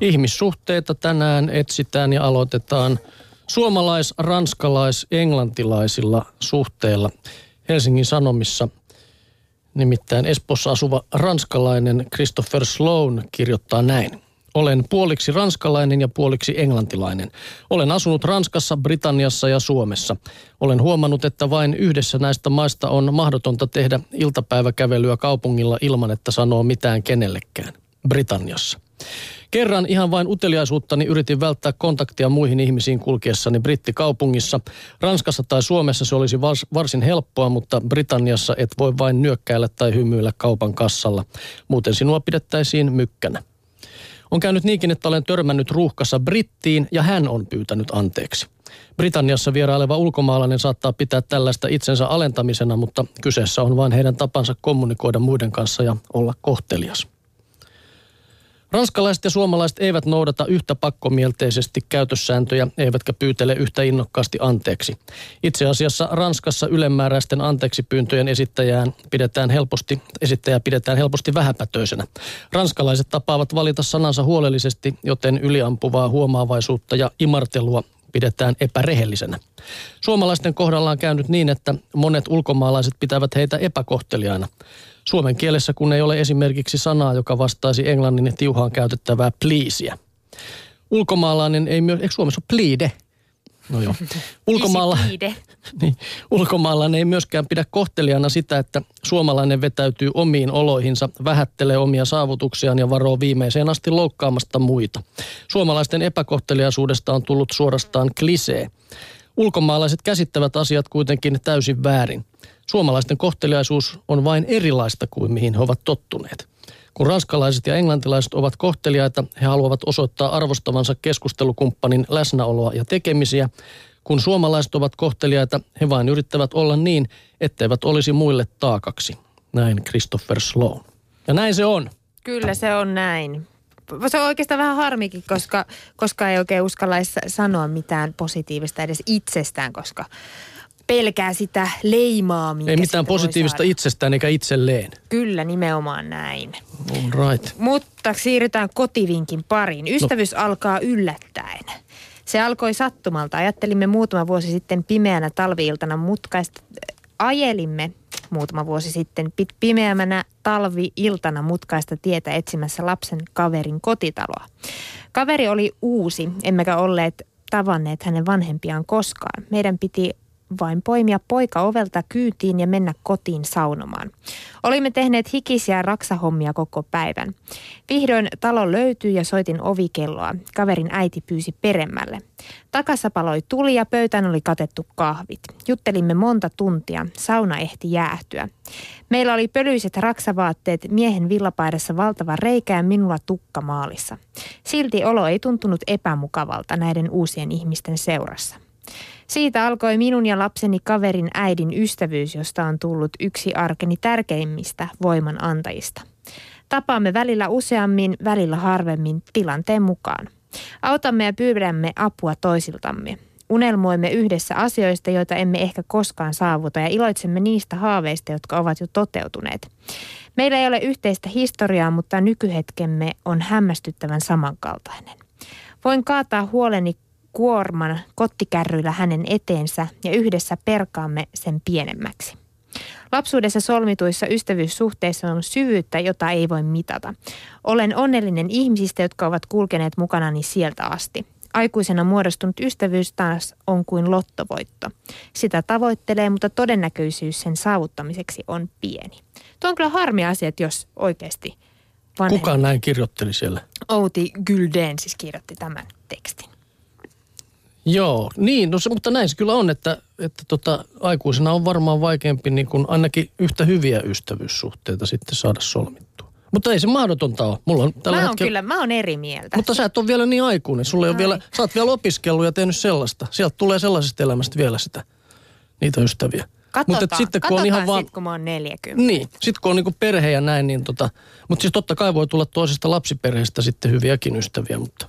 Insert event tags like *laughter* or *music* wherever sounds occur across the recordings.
Ihmissuhteita tänään etsitään ja aloitetaan suomalais-, ranskalais-, englantilaisilla suhteilla. Helsingin Sanomissa nimittäin Espossa asuva ranskalainen Christopher Sloan kirjoittaa näin. Olen puoliksi ranskalainen ja puoliksi englantilainen. Olen asunut Ranskassa, Britanniassa ja Suomessa. Olen huomannut, että vain yhdessä näistä maista on mahdotonta tehdä iltapäiväkävelyä kaupungilla ilman, että sanoo mitään kenellekään. Britanniassa. Kerran ihan vain uteliaisuuttani yritin välttää kontaktia muihin ihmisiin kulkiessani brittikaupungissa. Ranskassa tai Suomessa se olisi varsin helppoa, mutta Britanniassa et voi vain nyökkäillä tai hymyillä kaupan kassalla. Muuten sinua pidettäisiin mykkänä. On käynyt niinkin, että olen törmännyt ruuhkassa Brittiin ja hän on pyytänyt anteeksi. Britanniassa vieraileva ulkomaalainen saattaa pitää tällaista itsensä alentamisena, mutta kyseessä on vain heidän tapansa kommunikoida muiden kanssa ja olla kohtelias. Ranskalaiset ja suomalaiset eivät noudata yhtä pakkomielteisesti käytössääntöjä, eivätkä pyytele yhtä innokkaasti anteeksi. Itse asiassa Ranskassa ylemmääräisten anteeksipyyntöjen esittäjään pidetään helposti, esittäjä pidetään helposti vähäpätöisenä. Ranskalaiset tapaavat valita sanansa huolellisesti, joten yliampuvaa huomaavaisuutta ja imartelua pidetään epärehellisenä. Suomalaisten kohdalla on käynyt niin, että monet ulkomaalaiset pitävät heitä epäkohteliaina. Suomen kielessä kun ei ole esimerkiksi sanaa, joka vastaisi englannin tiuhaan käytettävää pleaseä. Ulkomaalainen ei myös, eikö Suomessa ole pleade? No joo. *laughs* Ulkomaalla, *laughs* niin, ulkomaalainen ei myöskään pidä kohtelijana sitä, että suomalainen vetäytyy omiin oloihinsa, vähättelee omia saavutuksiaan ja varoo viimeiseen asti loukkaamasta muita. Suomalaisten epäkohteliaisuudesta on tullut suorastaan klisee. Ulkomaalaiset käsittävät asiat kuitenkin täysin väärin. Suomalaisten kohteliaisuus on vain erilaista kuin mihin he ovat tottuneet. Kun ranskalaiset ja englantilaiset ovat kohteliaita, he haluavat osoittaa arvostavansa keskustelukumppanin läsnäoloa ja tekemisiä. Kun suomalaiset ovat kohteliaita, he vain yrittävät olla niin, etteivät olisi muille taakaksi. Näin Christopher Sloan. Ja näin se on. Kyllä se on näin. Se on oikeastaan vähän harmikin, koska, koska ei oikein uskalla sanoa mitään positiivista edes itsestään, koska pelkää sitä leimaa, minkä Ei mitään positiivista itsestään eikä itselleen. Kyllä, nimenomaan näin. All right. Mutta siirrytään kotivinkin pariin. Ystävyys no. alkaa yllättäen. Se alkoi sattumalta. Ajattelimme muutama vuosi sitten pimeänä talviiltana mutkaista. Ajelimme muutama vuosi sitten pimeämänä talvi-iltana mutkaista tietä etsimässä lapsen kaverin kotitaloa. Kaveri oli uusi, emmekä olleet tavanneet hänen vanhempiaan koskaan. Meidän piti vain poimia poika ovelta kyytiin ja mennä kotiin saunomaan. Olimme tehneet hikisiä raksahommia koko päivän. Vihdoin talo löytyi ja soitin ovikelloa. Kaverin äiti pyysi peremmälle. Takassa paloi tuli ja pöytään oli katettu kahvit. Juttelimme monta tuntia. Sauna ehti jäähtyä. Meillä oli pölyiset raksavaatteet, miehen villapaidassa valtava reikä ja minulla tukka maalissa. Silti olo ei tuntunut epämukavalta näiden uusien ihmisten seurassa. Siitä alkoi minun ja lapseni kaverin äidin ystävyys, josta on tullut yksi arkeni tärkeimmistä voimanantajista. Tapaamme välillä useammin, välillä harvemmin tilanteen mukaan. Autamme ja pyydämme apua toisiltamme. Unelmoimme yhdessä asioista, joita emme ehkä koskaan saavuta ja iloitsemme niistä haaveista, jotka ovat jo toteutuneet. Meillä ei ole yhteistä historiaa, mutta nykyhetkemme on hämmästyttävän samankaltainen. Voin kaataa huoleni kuorman kottikärryillä hänen eteensä ja yhdessä perkaamme sen pienemmäksi. Lapsuudessa solmituissa ystävyyssuhteissa on syvyyttä, jota ei voi mitata. Olen onnellinen ihmisistä, jotka ovat kulkeneet mukanani sieltä asti. Aikuisena muodostunut ystävyys taas on kuin lottovoitto. Sitä tavoittelee, mutta todennäköisyys sen saavuttamiseksi on pieni. Tuo on kyllä harmi asia, jos oikeasti vanhemmat... Kuka näin kirjoitteli siellä? Outi Gylden siis kirjoitti tämän tekstin. Joo, niin, no se, mutta näin se kyllä on, että, että tota, aikuisena on varmaan vaikeampi niin kuin ainakin yhtä hyviä ystävyyssuhteita sitten saada solmittua. Mutta ei se mahdotonta ole. Mulla on tällä mä oon kyllä, mä oon eri mieltä. Mutta sä et ole vielä niin aikuinen. Sulla ei ole vielä, sä oot vielä opiskellut ja tehnyt sellaista. Sieltä tulee sellaisesta elämästä vielä sitä, niitä ystäviä. Katsotaan, mutta sitten kun on ihan vaan... sit, kun mä oon 40. Niin, sitten kun on niin perhe ja näin, niin tota... Mutta siis totta kai voi tulla toisesta lapsiperheestä sitten hyviäkin ystäviä, mutta...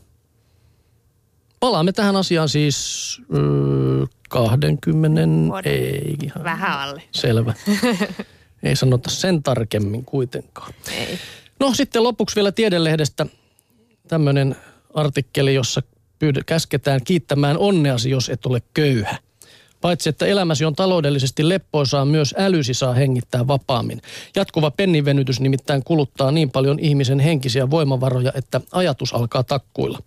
Palaamme tähän asiaan siis ö, 20, Vuoden. ei ihan. Vähän alle. Selvä. *laughs* ei sanota sen tarkemmin kuitenkaan. Ei. No sitten lopuksi vielä Tiedelehdestä tämmöinen artikkeli, jossa pyydä, käsketään kiittämään onneasi, jos et ole köyhä. Paitsi että elämäsi on taloudellisesti leppoisaa, myös älysi saa hengittää vapaammin. Jatkuva pennivenytys nimittäin kuluttaa niin paljon ihmisen henkisiä voimavaroja, että ajatus alkaa takkuilla.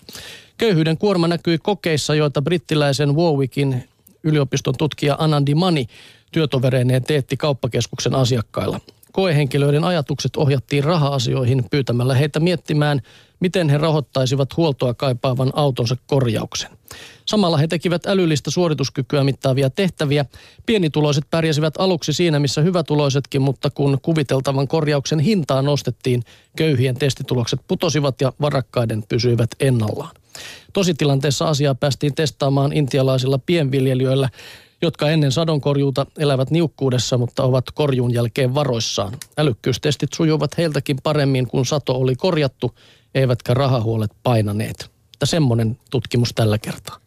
Köyhyyden kuorma näkyi kokeissa, joita brittiläisen Warwickin yliopiston tutkija Anandi Mani työtovereineen teetti kauppakeskuksen asiakkailla. Koehenkilöiden ajatukset ohjattiin raha-asioihin pyytämällä heitä miettimään, miten he rahoittaisivat huoltoa kaipaavan autonsa korjauksen. Samalla he tekivät älyllistä suorituskykyä mittaavia tehtäviä. Pienituloiset pärjäsivät aluksi siinä, missä hyvätuloisetkin, mutta kun kuviteltavan korjauksen hintaa nostettiin, köyhien testitulokset putosivat ja varakkaiden pysyivät ennallaan. Tositilanteessa asiaa päästiin testaamaan intialaisilla pienviljelijöillä, jotka ennen sadonkorjuuta elävät niukkuudessa, mutta ovat korjuun jälkeen varoissaan. Älykkyystestit sujuvat heiltäkin paremmin, kun sato oli korjattu, eivätkä rahahuolet painaneet. Että semmoinen tutkimus tällä kertaa.